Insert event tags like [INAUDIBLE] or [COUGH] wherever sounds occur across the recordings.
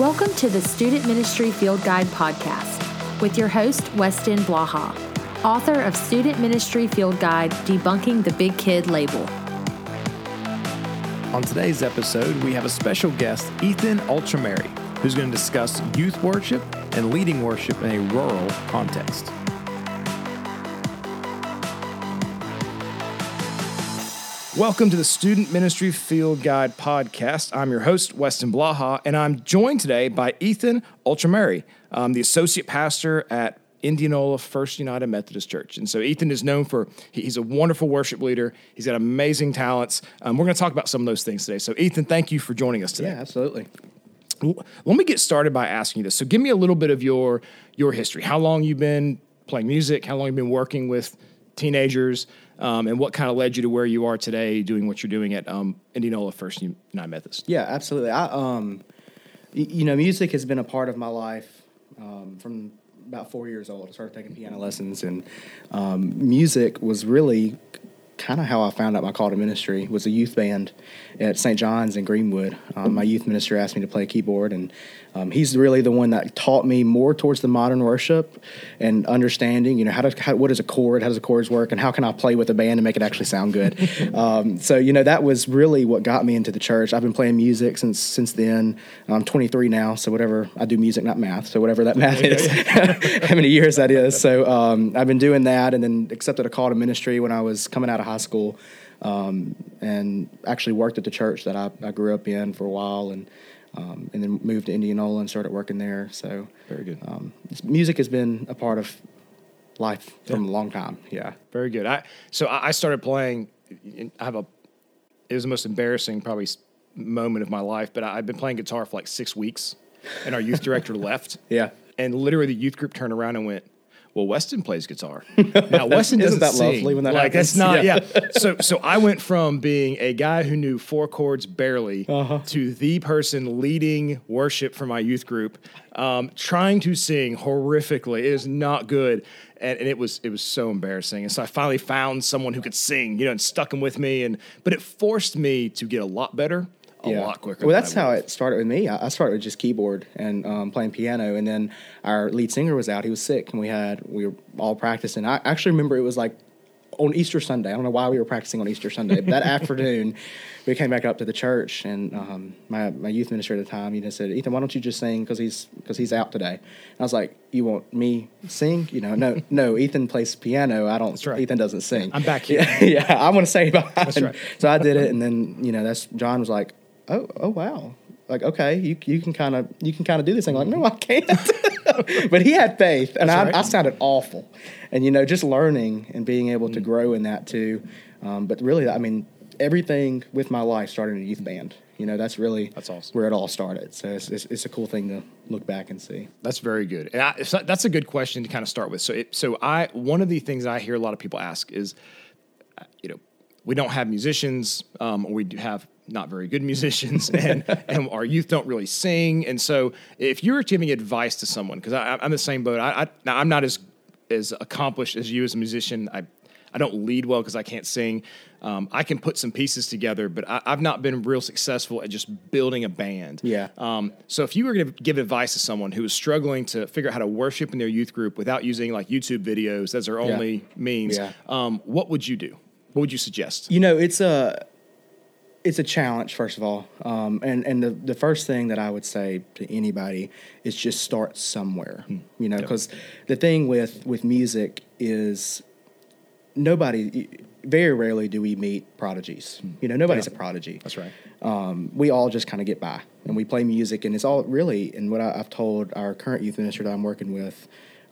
Welcome to the Student Ministry Field Guide podcast with your host, Weston Blaha, author of Student Ministry Field Guide Debunking the Big Kid Label. On today's episode, we have a special guest, Ethan Oltremari, who's going to discuss youth worship and leading worship in a rural context. Welcome to the Student Ministry Field Guide podcast. I'm your host, Weston Blaha, and I'm joined today by Ethan Oltremari, um, the associate pastor at Indianola First United Methodist Church. And so Ethan is known for, he's a wonderful worship leader. He's got amazing talents. Um, we're going to talk about some of those things today. So, Ethan, thank you for joining us today. Yeah, absolutely. Let me get started by asking you this. So, give me a little bit of your your history. How long you've been playing music? How long you've been working with teenagers? Um, and what kind of led you to where you are today, doing what you're doing at um, Indianola First United Methodist? Yeah, absolutely. I, um, y- you know, music has been a part of my life um, from about four years old. I started taking piano lessons, and um, music was really kind of how I found out my call to ministry. Was a youth band at St. John's in Greenwood. Um, my youth minister asked me to play keyboard, and um, he's really the one that taught me more towards the modern worship and understanding. You know, how does how, what is a chord? How does the chords work? And how can I play with a band and make it actually sound good? [LAUGHS] um, so you know, that was really what got me into the church. I've been playing music since since then. I'm 23 now, so whatever I do music, not math. So whatever that math is, [LAUGHS] how many years that is. [LAUGHS] So um, I've been doing that, and then accepted a call to ministry when I was coming out of high school. Um, and actually worked at the church that I, I grew up in for a while, and um, and then moved to Indianola and started working there. So Very good. Um, music has been a part of life from a long time. Yeah. Very good. I so I I started playing. I have a. It was the most embarrassing probably moment of my life, but I- I've been playing guitar for like six weeks, and our youth director [LAUGHS] left. Yeah. And literally, the youth group turned around and went, "Well, Weston plays guitar." [LAUGHS] Now, Weston Isn't doesn't that sing. lovely when that like happens? that's not Yeah. yeah. So so I went from being a guy who knew four chords barely Uh-huh. to the person leading worship for my youth group, um, trying to sing horrifically. It is not good. And, and it was it was so embarrassing, and so I finally found someone who could sing, you know, and stuck him with me, and but it forced me to get a lot better, a lot quicker. Well, that's how it started with me. I I started with just keyboard and um, playing piano, and then our lead singer was out. He was sick, and we had we were all practicing. I actually remember it was like on Easter Sunday. I don't know why we were practicing on Easter Sunday, but that [LAUGHS] afternoon we came back up to the church, and um, my my youth minister at the time, you know, said, "Ethan, why don't you just sing because he's because he's out today?" And I was like, "You want me sing? You know, no, [LAUGHS] no. Ethan plays piano. I don't. right. Ethan doesn't sing. I'm back [LAUGHS] here. Yeah, yeah I want to say behind. right. So I did it, and then you know that's John was like, "Oh, oh wow." Like okay, you you can kind of you can kind of do this thing. I'm like no, I can't. [LAUGHS] but he had faith, and I, right. I sounded awful. And you know, just learning and being able to grow in that too. Um, but really, I mean, everything with my life started in a youth band. You know, that's really That's awesome. where it all started. So it's, it's, it's a cool thing to look back and see. That's very good. And I, so that's a good question to kind of start with. So, it, so I one of the things I hear a lot of people ask is, uh, you know, we don't have musicians, um, or we do have not very good musicians, [LAUGHS] and and our youth don't really sing. And so, if you were giving advice to someone, because I'm the same boat. I, I now I'm not as as accomplished as you as a musician. I I don't lead well because I can't sing. Um, I can put some pieces together, but I, I've not been real successful at just building a band. Yeah. Um, so if you were going to give advice to someone who is struggling to figure out how to worship in their youth group without using like YouTube videos as their only means, Yeah. um, what would you do? What would you suggest? You know, it's a it's a challenge first of all, um, and and the the first thing that I would say to anybody is just start somewhere. You know, because the thing with with music is nobody. Very rarely do we meet prodigies. You know, nobody's Yeah. a prodigy. That's right. um, we all just kind of get by and we play music and it's all really and what I, i've told our current youth minister that i'm working with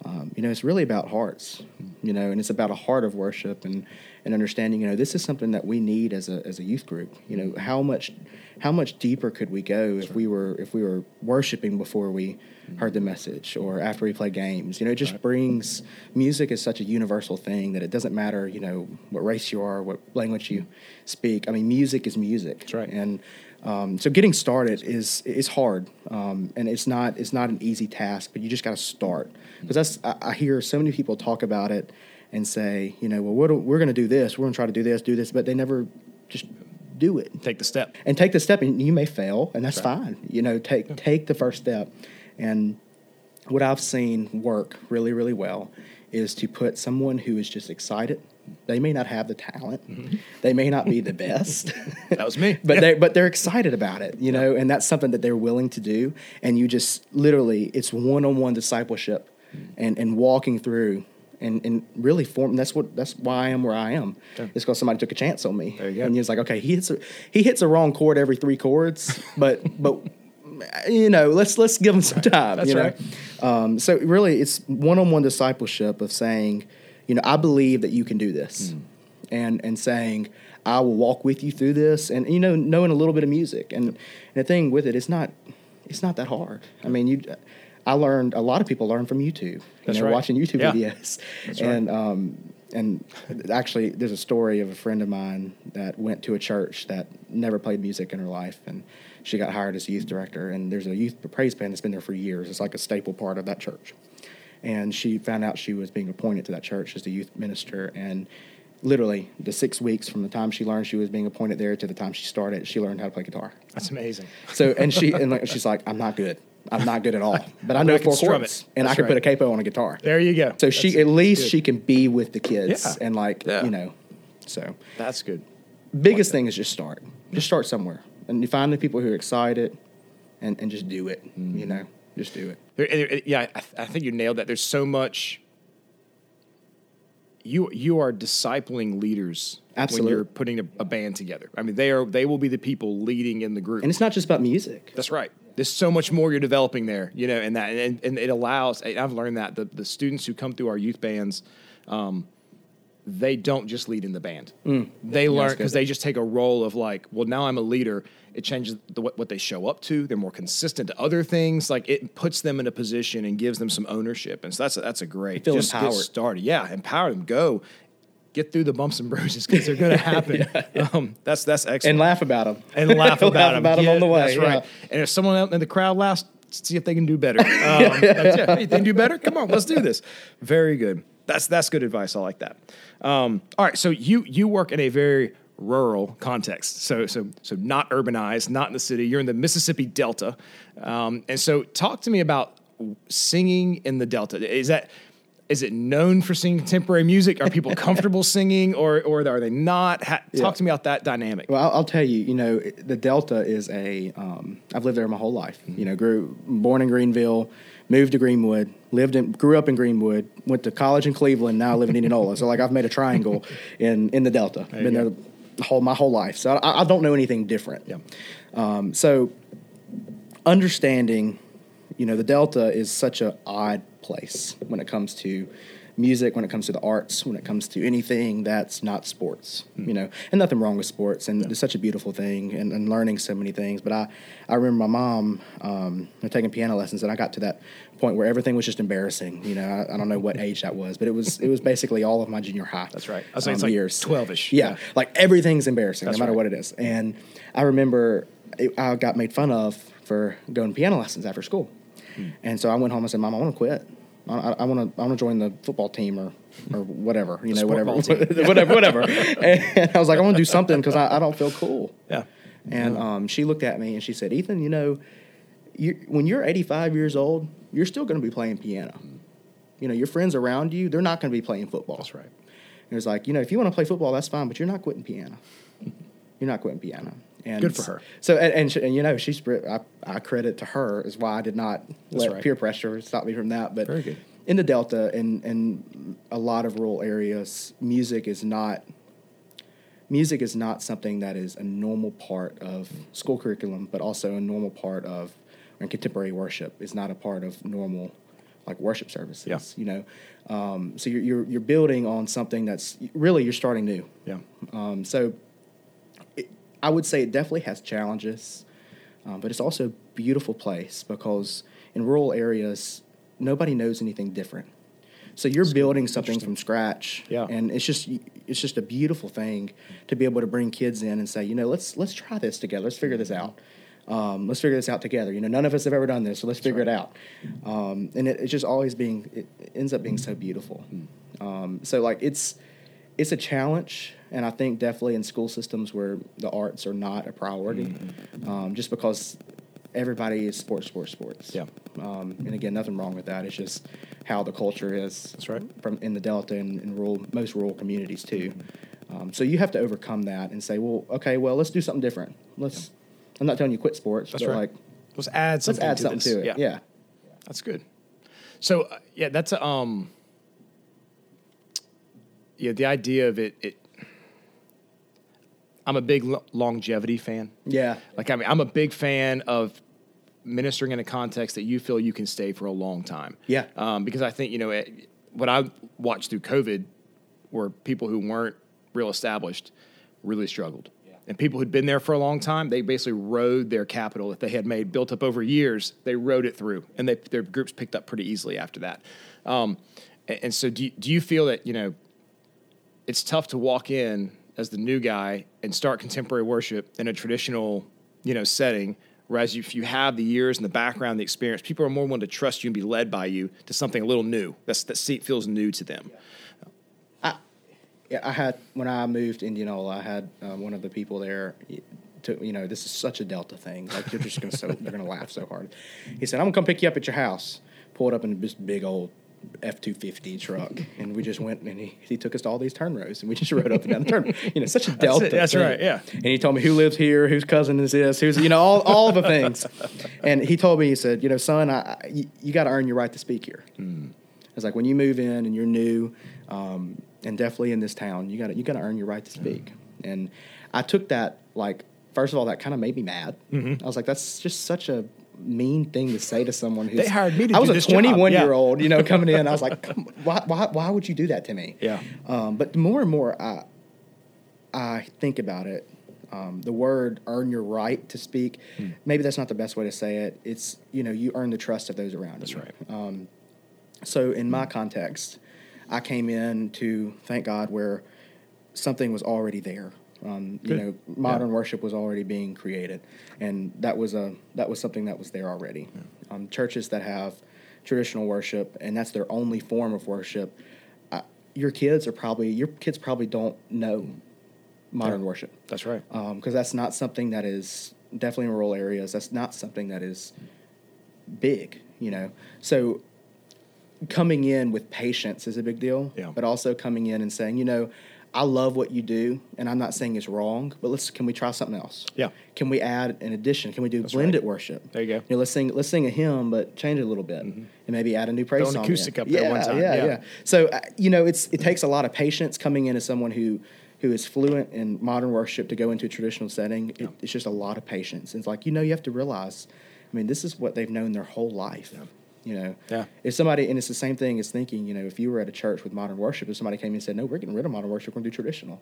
um, you know it's really about hearts you know and it's about a heart of worship and and understanding you know this is something that we need as a as a youth group. You know how much how much deeper could we go if we were if we were worshiping before we heard the message or after we play games? You know it just brings music is such a universal thing that it doesn't matter you know what race you are what language you speak. I mean music is music. That's right. and um, so getting started is is hard, um, and it's not it's not an easy task. But you just got to start because that's I, I hear so many people talk about it and say, you know, well, do- we're going to do this, we're going to try to do this, do this, but they never just do it. Take the step. and take the step and you may fail and that's fine. You know take take the first step. And what i've seen work really really well is to put someone who is just excited. They may not have the talent. Mm-hmm. They may not be the [LAUGHS] best. That was me. [LAUGHS] but Yeah. they but they're excited about it you know and that's something that they're willing to do. And you just literally it's one-on-one discipleship mm. and and walking through and, and really form that's what that's why I am where I am. Okay. It's because somebody took a chance on me. There you go. And he was like, okay, he hits a, he hits a wrong chord every three chords, but [LAUGHS] but you know, let's let's give him some time. That's you know? right. Um, so really, it's one-on-one discipleship of saying, you know, I believe that you can do this, Hmm. and and saying, I will walk with you through this, and you know, knowing a little bit of music, and, and the thing with it, it's not it's not that hard. I mean, you. I learned a lot of people learn from YouTube. You That's know, right. watching YouTube Yeah. videos, [LAUGHS] That's right. and um, and actually, there's a story of a friend of mine that went to a church that never played music in her life, and she got hired as a youth director. And there's a youth praise band that's been there for years. It's like a staple part of that church. And she found out she was being appointed to that church as the youth minister, and literally the six weeks from the time she learned she was being appointed there to the time she started, she learned how to play guitar. That's amazing. So and she [LAUGHS] and like, she's like, I'm not good. I'm not good at all, [LAUGHS] but I know I four chords, it. and I That's can put a capo on a guitar. There you go. So she That's- at least good. she can be with the kids Yeah. and like Yeah. you know. So That's good. biggest thing is just start. Just start somewhere, and you find the people who are excited, and and just do it. Mm-hmm. You know, just do it. There, there- yeah, I, I think you nailed that. There's so much. You you are discipling leaders Absolutely. when you're putting a, a band together. I mean, they are they will be the people leading in the group. And it's not just about music. That's right. There's so much more you're developing there, you know, and that and, and it allows. and I've learned that the the students who come through our youth bands, um, they don't just lead in the band. They learn Mm. because they just take a role of like, well, now I'm a leader. It changes the, what, what they show up to. They're more consistent to other things. Like it puts them in a position and gives them some ownership. And so that's a, that's a great. feel just empowered. get started. Yeah, empower them. Go. Get through the bumps and bruises because they're going [LAUGHS] to happen. um, that's that's excellent And laugh about them. and laugh [LAUGHS] about Laugh them. about 'em Yeah, on the way, That's right. yeah. And if someone out in the crowd laughs, see if they can do better. [LAUGHS] Um. Hey, they can do better. Come on, let's do this. Very good. That's that's good advice. I like that. Um, all right. So you you work in a very rural context. So so so not urbanized, not in the city. You're in the Mississippi Delta. Um, and so talk to me about singing in the Delta. Is that is it known for singing contemporary music? Are people [LAUGHS] comfortable singing, or or are they not? Ha- talk Yeah. to me about that dynamic. Well, I'll, I'll tell you. You know, the Delta is a. Um, I've lived there my whole life. You know, grew born in Greenville, moved to Greenwood, lived in, grew up in Greenwood, went to college in Cleveland. Now I live in [LAUGHS] Indianola. so like I've made a triangle in in the Delta. you Been there the whole my whole life. So I, I don't know anything different. Yeah. Um, so understanding, you know, the Delta is such a odd place when it comes to music, when it comes to the arts, when it comes to anything that's not sports, you know, and nothing wrong with sports, and it's such a beautiful thing, and, and learning so many things. But I, I remember my mom um, taking piano lessons, and I got to that point where everything was just embarrassing. You know, I, I don't know what [LAUGHS] age that was, but it was it was basically all of my junior high. That's right. I was saying it's like 12-ish. Yeah, Yeah. like everything's embarrassing, That's no matter right. what it is. And I remember it, I got made fun of for going to piano lessons after school, Hmm. and so I went home and said, "Mom, I want to quit. I want to. I want to join the football team or or whatever. You know, whatever, [LAUGHS] whatever, whatever." [LAUGHS] And I was like, "I want to do something because I, I don't feel cool." Yeah. And um, she looked at me and she said, "Ethan, you know, you, when you're 85 years old, you're still going to be playing piano. You know, your friends around you, they're not going to be playing football." That's right. and It was like, you know, if you want to play football, that's fine, but you're not quitting piano. You're not quitting piano. And Good for her. So, and, and, she, and you know, she's, I, I credit to her is why I did not That's let right. peer pressure stop me from that. But Very good. in the Delta and, and a lot of rural areas, music is not, music is not something that is a normal part of school curriculum, but also a normal part of, and contemporary worship is not a part of normal, like worship services. Yeah. You know, um, so you're, you're you're building on something that's really you're starting new. Yeah. Um, so I would say it definitely has challenges, um, but it's also a beautiful place because in rural areas, nobody knows anything different. So you're building something from scratch, Yeah. and it's just it's just a beautiful thing to be able to bring kids in and say, you know, let's let's try this together. Let's figure this out. Um, let's figure this out together. You know, none of us have ever done this, so let's figure it out. Um, and it, it's just always being it ends up being so beautiful. Um, so like it's it's a challenge, and I think definitely in school systems where the arts are not a priority, Mm-hmm. um, just because everybody is sports, sports, sports. Yeah. Um, and again, nothing wrong with that. It's just how the culture is. That's right. From in the Delta and in rural, most rural communities too. Mm-hmm. Um, so you have to overcome that and say, well, okay, well, let's do something different. Let's. I'm not telling you quit sports, That's right. like Let's add something. let's add to something this. to it. Yeah. That's good. So uh, yeah, that's a, um. Yeah, the idea of it. It. I'm a big lo- longevity fan. Yeah. Like I mean, I'm a big fan of ministering in a context that you feel you can stay for a long time. Yeah. Um, because I think you know it, what I watched through COVID were people who weren't real established really struggled. And people who'd been there for a long time, they basically rode their capital that they had made built up over years. They rode it through, and they, their groups picked up pretty easily after that. Um, and, and so, do you, do you feel that you know it's tough to walk in as the new guy and start contemporary worship in a traditional, you know, setting. Whereas if you have the years and the background, the experience, people are more willing to trust you and be led by you to something a little new. That's that seat feels new to them. Yeah, I had when I moved to Indianola, I had uh, one of the people there. To, you know, this is such a Delta thing. Like you're just gonna so [LAUGHS] they're gonna laugh so hard. He said, "I'm gonna come pick you up at your house." Pulled up in this big old F two fifty truck, and we just went and he, he took us to all these turn rows, and we just [LAUGHS] rode up and down the turn. You know, such a [LAUGHS] Delta. it, that's right, yeah. And he told me who lives here, whose cousin is this, who's you know all all the things. [LAUGHS] And he told me he said, you know, son, I, I, you, you got to earn your right to speak here. It's like when you move in and you're new, um, and definitely in this town, you got to you got to earn your right to speak. And I took that like first of all, that kind of made me mad. I was like, that's just such a mean thing to say to someone who's. They hired me to I was a job, 21 yeah. year old, you know, coming in. I was like, [LAUGHS] why, why, why would you do that to me? Yeah. Um, but the more and more I, I think about it, um, the word "earn your right to speak." Hmm. Maybe that's not the best way to say it. It's you know you earn the trust of those around That's you. right. Um, so in my context, I came in to thank God where something was already there. Um, you Good. know, modern worship was already being created, and that was a that was something that was there already. Um, churches that have traditional worship and that's their only form of worship, uh, your kids are probably your kids probably don't know modern Yeah. worship That's right. because that's not something that is definitely in rural areas. That's not something that is big, you know. So coming in with patience is a big deal, Yeah. but also coming in and saying, you know, I love what you do, and I'm not saying it's wrong, but let's can we try something else? Yeah. Can we add an addition? Can we do That's blended right. worship? There you go. You know, let's sing let's sing a hymn, but change it a little bit, and maybe add a new praise Throw an song. acoustic in. up there yeah, one time. Yeah, Yeah. yeah. So uh, you know, it's it takes a lot of patience coming in as someone who who is fluent in modern worship to go into a traditional setting. It, it's just a lot of patience. It's like you know, you have to realize. I mean, this is what they've known their whole life. You know, Yeah. if somebody and it's the same thing as thinking, you know, if you were at a church with modern worship, if somebody came in and said, "No, we're getting rid of modern worship, we're going to do traditional,"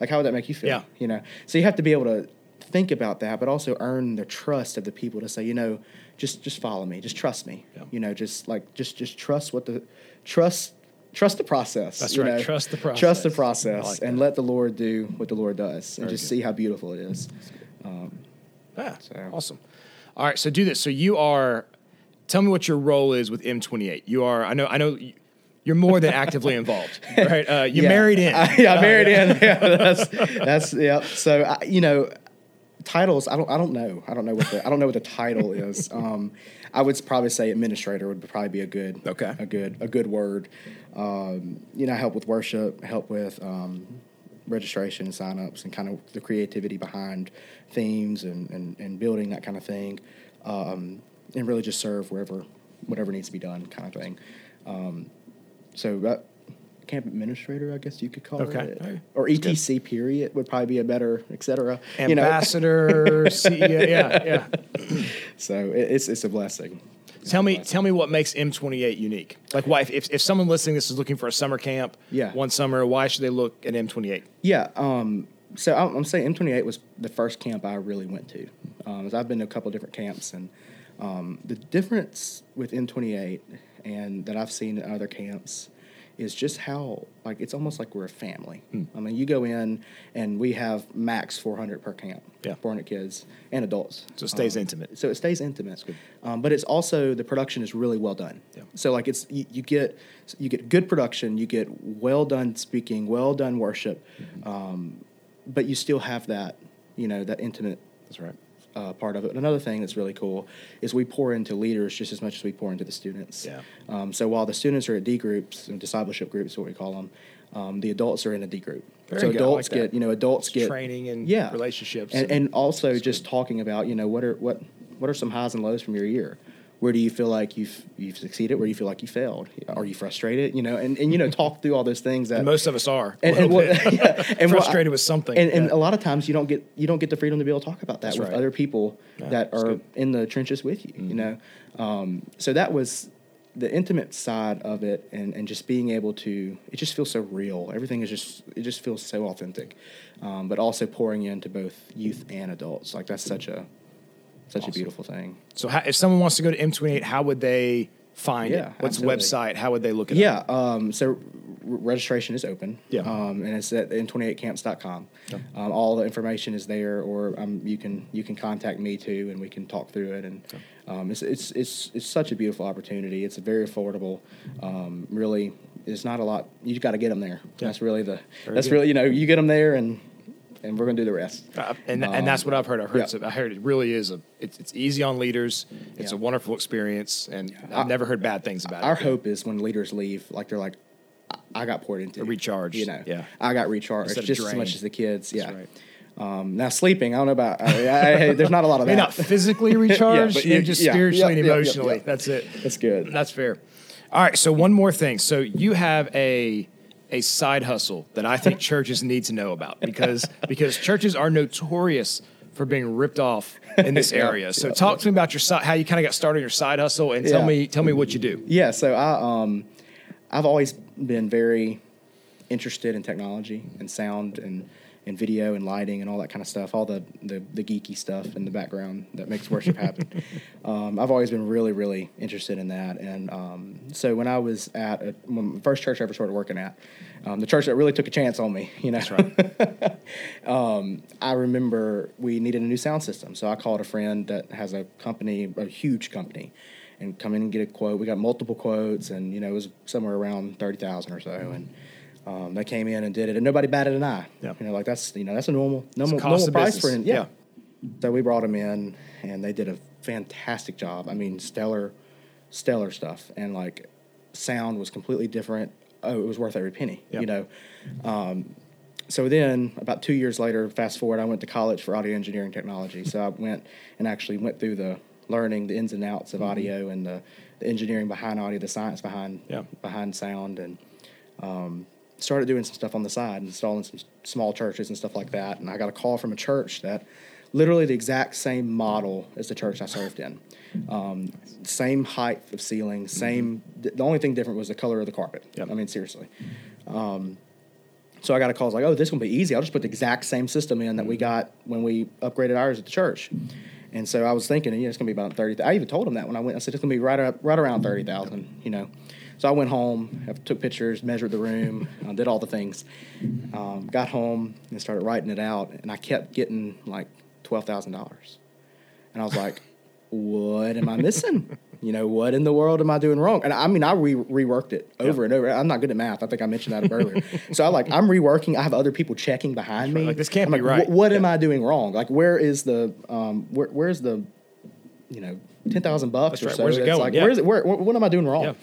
like how would that make you feel? Yeah. You know, so you have to be able to think about that, but also earn the trust of the people to say, you know, just just follow me, just trust me. Yeah. You know, just like just just trust what the trust trust the process. That's right. know. Trust the process. Trust the process. Like and that. let the Lord do what the Lord does, and Very just good. see how beautiful it is. Um, Yeah. So- Awesome. All right. So do this. So you are. Tell me what your role is with M28. You are. I know. I know. you- You're more than actively involved, [LAUGHS] right? Uh, you Yeah. married in. I, [LAUGHS] yeah, I married in. [LAUGHS] Yeah, that's that's yeah. So I, you know, titles. I don't. I don't know. I don't know what the. I don't know what the title is. Um, I would probably say administrator would probably be a good. Okay. A good a good word. Um, you know, help with worship, help with um, registration, signups, and kind of the creativity behind themes and and, and building that kind of thing, um, and really just serve wherever whatever needs to be done, kind of thing. Um, so that camp administrator, I guess you could call Okay. it, right. or ETC period would probably be a better, et cetera. you know. Ambassador, [LAUGHS] CEO. Yeah, yeah. So it, it's it's a blessing. Tell me, tell me what makes M28 unique. Like, why? If, if, if someone listening to this is looking for a summer camp, Yeah. one summer, why should they look at M28? Yeah. Um, so I'm, I'm saying M28 was the first camp I really went to. Um, as I've been to a couple different camps, and um, the difference with M28 and that I've seen in other camps is just how like it's almost like we're a family. Hmm. I mean, you go in and we have max 400 per camp, Yeah. 400 kids and adults. So it stays Um, intimate. So it stays intimate. Um, but it's also the production is really well done. Yeah. So like it's you, you get you get good production, you get well done speaking, well done worship, Mm-hmm. um, but you still have that you know that intimate That's right. Uh, part of it. Another thing that's really cool is we pour into leaders just as much as we pour into the students. Yeah. Um, so while the students are at D groups and discipleship groups, what we call them, um, the adults are in a D group. Very so adults like get you know adults get Training and yeah relationships and, and- and also just talking about you know what are what what are some highs and lows from your year. Where do you feel like you've you've succeeded? Where do you feel like you failed? Are you frustrated? You know, and, and you know, talk through all those things that And most of us are. and, and [LAUGHS] what, [LAUGHS] yeah, and what Frustrated with something. And, and Yeah. a lot of times you don't get you don't get the freedom to be able to talk about that That's with right. other people Yeah, that are good. Mm-hmm. in the trenches with you. You know, um, so that was the intimate side of it, and, and just being able to it just feels so real. Everything is just it just feels so authentic, um, but also pouring into both youth and adults. Like that's such a such Awesome. a beautiful thing. So how, if someone wants to go to M28, how would they find Yeah, it? What's absolutely. website? How would they look at it Yeah, um, so r- registration is open. Yeah. Um, and it's at m28camps.com. Um, all the information is there, or um, you can you can contact me too, and we can talk through it. And um, it's, it's it's it's such a beautiful opportunity. It's very affordable. Um, really, it's not a lot. You got to get them there. Yeah. That's really the. Very that's good. really you know you get them there, and and we're gonna do the rest. Uh, and and that's what I've heard. I've heard, yeah. I heard it really is a. It's, it's easy on leaders. It's a wonderful experience, and I- I've never heard bad things about Our it. Our hope is when leaders leave, like they're like, I, I got poured into, Recharged, You know, yeah. I got recharged Instead just as much as the kids. That's yeah. right. Um, now sleeping, I don't know about. I, I, there's not a lot of that. not [LAUGHS] physically recharged, but maybe you- just yeah, spiritually yeah, and yeah, yeah, emotionally. yeah. That's it. That's good. That's fair. All right. So one more thing. So you have a a side hustle that I think churches need to know about because because churches are notorious for being ripped off in this [LAUGHS] Yeah, area. So yeah. talk to me about your side, how you kind of got started your side hustle, and tell Yeah. me tell me what you do. Yeah, so I um, I've always been very interested in technology and sound and, and video and lighting and all that kind of stuff, all the, the, the geeky stuff in the background that makes worship happen. [LAUGHS] um, I've always been really, really interested in that. And um, so when I was at a, when the first church I ever started working at, um, the church that really took a chance on me, you know, [LAUGHS] um, I remember we needed a new sound system. So I called a friend that has a company, a huge company, and come in and get a quote. We got multiple quotes, and you know it was somewhere around thirty thousand or so, and um, they came in and did it, and nobody batted an eye. Yeah. You know, like that's you know that's a normal normal, normal price business. for an Yeah. So we brought them in, and they did a fantastic job. I mean, stellar, stellar stuff, and like sound was completely different. Oh, it was worth every penny. Yeah. You know. Um, so then, about two years later, fast forward, I went to college for audio engineering technology. So I went and actually went through the learning the ins and outs of audio and the, the engineering behind audio, the science behind Yeah. behind sound, and um, started doing some stuff on the side, installing some small churches and stuff like that. And I got a call from a church that literally the exact same model as the church I served in. Um, same height of ceiling, same. th- The only thing different was the color of the carpet. Yep. I mean, seriously. Um, so I got a call. I was like, "Oh, this is gonna be easy. I'll just put the exact same system in that we got when we upgraded ours at the church." And so I was thinking, you know, it's gonna be about thirty. I even told him that when I went. I said it's gonna be right up, right around thirty thousand. You know. So I went home, I took pictures, measured the room, uh, did all the things. Um, got home and started writing it out, and I kept getting like twelve thousand dollars. And I was like, "What am I missing? You know, what in the world am I doing wrong?" And I mean, I re- reworked it over and over. I'm not good at math. I think I mentioned that earlier. [LAUGHS] so I like I'm reworking. I have other people checking behind me. Like, this can't I'm be like, right. "Wh- What am I doing wrong? Like, where is the um, where, where's the you know ten thousand bucks That's or right. so? Where's it going? Like, Yeah. where's it? Where, what am I doing wrong?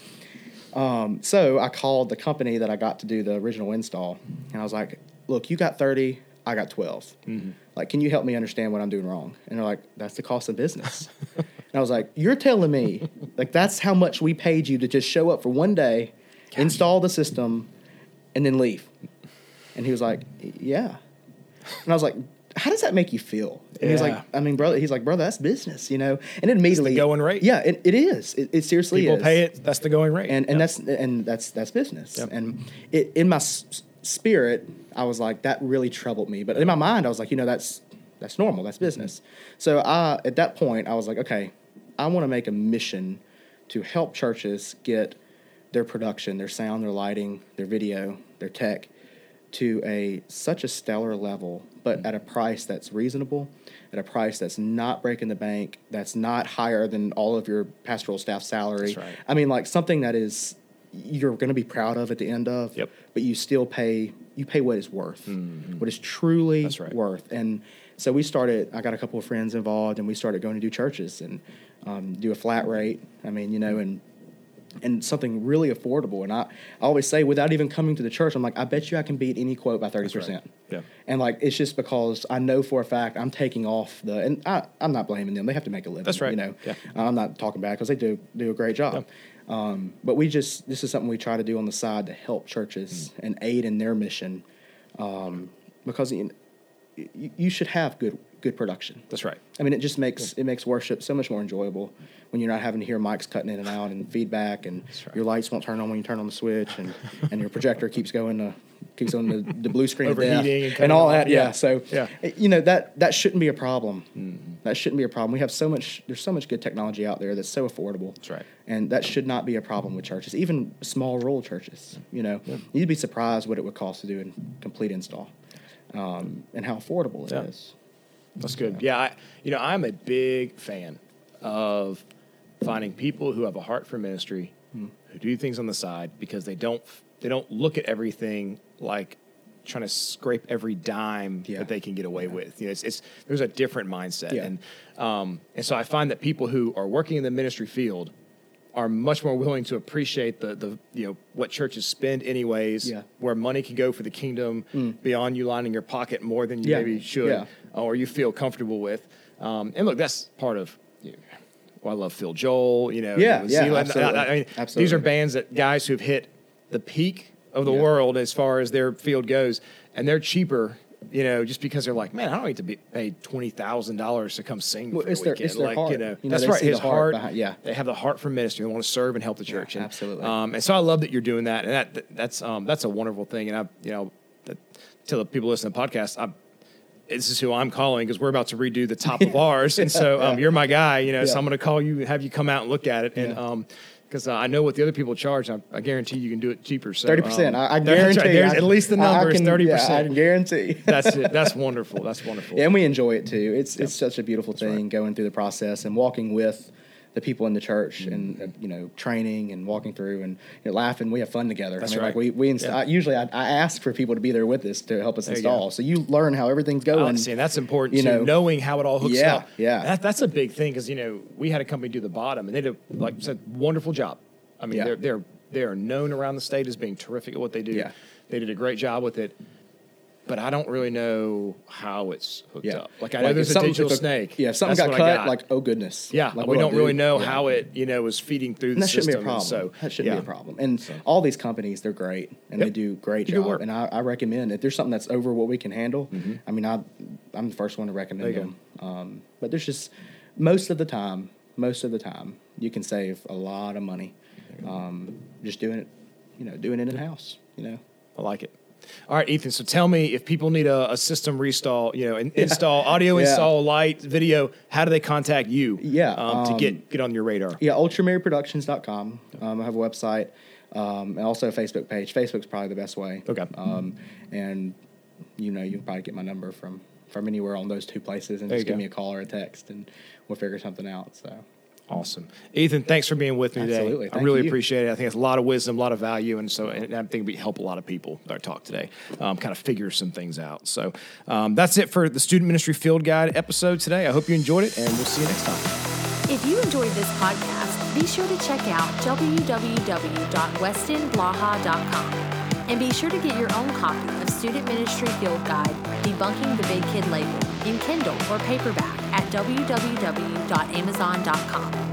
Yeah. So I called the company that I got to do the original install, and I was like, "Look, you got thirty, I got 12 mm-hmm. Like, can you help me understand what I'm doing wrong?" And they're like, "That's the cost of business." [LAUGHS] and I was like, "You're telling me like that's how much we paid you to just show up for one day, install the system, and then leave?" And he was like, "Yeah." And I was like, "How does that make you feel?" And he's like, "I mean, brother," he's like, "Brother, that's business, you know." And it immediately, going rate. Yeah, it, it is. It, it seriously People is pay it. That's the going rate. and and Yeah. that's and that's that's business. Yep. And it, in my s- spirit, I was like, that really troubled me. But in my mind, I was like, you know, that's that's normal. That's business. So I, at that point, I was like, okay, I want to make a mission to help churches get their production, their sound, their lighting, their video, their tech to a such a stellar level, but at a price that's reasonable, at a price that's not breaking the bank, that's not higher than all of your pastoral staff salary. Right. I mean, like something that is you're going to be proud of at the end of. Yep. But you still pay you pay what it's worth, what it's truly That's right. worth. And so we started. I got a couple of friends involved, and we started going to do churches and um, do a flat rate. I mean, you know, and and something really affordable. And I, I always say, without even coming to the church, I'm like, I bet you I can beat any quote by thirty percent. Yeah. And like, it's just because I know for a fact I'm taking off the, and I, I'm not blaming them. They have to make a living. That's right. You know, Yeah. I'm not talking bad because they do do a great job. Um, but we just this is something we try to do on the side to help churches Mm. and aid in their mission, um, because you you should have good good production. That's right. I mean, it just makes it makes worship so much more enjoyable when you're not having to hear mics cutting in and out and feedback, and right. your lights won't turn on when you turn on the switch, and, and your projector keeps going to keeps going to the blue screen Overheating and and, all that. Yeah. Yeah. So Yeah. you know that that shouldn't be a problem. Mm-hmm. That shouldn't be a problem. We have so much. There's so much good technology out there that's so affordable. That's right. And that should not be a problem with churches, even small rural churches. You know, you'd be surprised what it would cost to do a complete install, um, and how affordable it is. Yeah. That's good. Yeah, I, you know, I'm a big fan of finding people who have a heart for ministry, Hmm. who do things on the side because they don't they don't look at everything like trying to scrape every dime Yeah. that they can get away with. You know, it's, it's there's a different mindset, Yeah. and um, and so I find that people who are working in the ministry field are much more willing to appreciate the the you know what churches spend anyways, Yeah. where money can go for the kingdom beyond you lining your pocket more than you Yeah. maybe should Yeah. Or you feel comfortable with. Um, and look, that's part of. You know, well, I love Phil Joel. You know, Yeah, yeah, Zealand. absolutely. I, I mean, these are bands that guys who've hit the peak of the Yeah. world as far as their field goes, and they're cheaper. You know, just because they're like, man, I don't need to be paid twenty thousand dollars to come sing Well, for it's their- it's their like, heart. you know, You know, that's right. His heart behind- yeah. they have the heart for ministry. They want to serve and help the church. and, absolutely. Um, and so I love that you're doing that, and that that's um, that's a wonderful thing. And I, you know, that, tell the people listening to the podcast, I, this is who I'm calling because we're about to redo the top of [LAUGHS] ours, and so um, you're my guy. You know, so I'm going to call you, have you come out and look at it, and Yeah. um, because uh, I know what the other people charge, I, I guarantee you can do it cheaper. So Thirty percent. um, I, I [LAUGHS] guarantee. There's I- at least the I- I number is thirty yeah, I percent. can guarantee. [LAUGHS] That's it. That's wonderful. That's wonderful. Yeah, and we enjoy it too. It's it's such a beautiful thing right. going through the process and walking with the people in the church Mm-hmm. and uh, you know training and walking through and you know, laughing. We have fun together. That's I mean, right. Like we we inst- Yeah. I, usually I, I ask for people to be there with us to help us There you install. So you learn how everything's going. see, and that's important you too. know- knowing how it all hooks Yeah, up. yeah. That, that's a big thing because you know we had a company do the bottom, and they did like said, wonderful job. I mean, Yeah. they're they're they are known around the state as being terrific at what they do. Yeah. They did a great job with it, but I don't really know how it's hooked yeah, up. Like I know there's a digital if snake. Yeah, if something got cut, like oh goodness. yeah, like, we do don't really know Yeah. how it you know was feeding through And the that shouldn't be a system. problem. So that shouldn't yeah. be a problem. And all these companies, they're great and Yep. they do great Do good job. And I, I recommend if there's something that's over what we can handle. I mean, I I'm the first one to recommend Mm-hmm. You them. Um, but there's just most of the time, most of the time, you can save a lot of money. Um, just doing it, you know, doing it in house. You know. I like it. All right, Ethan. So tell me if people need a, a system restall, you know, in, install audio, Yeah. install light, video. How do they contact you? Yeah, um, to um, get get on your radar. Yeah, oltremariproductions.com. Um, I have a website um, and also a Facebook page. Facebook's probably the best way. Okay. Um, and you know, you can probably get my number from from anywhere on those two places, and There just give go. me a call or a text, and we'll figure something out. So Awesome, Ethan. Thanks for being with me Absolutely. today. I really you. appreciate it. I think it's a lot of wisdom, a lot of value, and so and I think we help a lot of people with our talk today. Um, kind of figure some things out. So um, that's it for the Student Ministry Field Guide episode today. I hope you enjoyed it, and we'll see you next time. If you enjoyed this podcast, be sure to check out www.westonblaha.com and be sure to get your own copy of Student Ministry Field Guide Debunking the Big Kid Label in Kindle or paperback at www.amazon.com.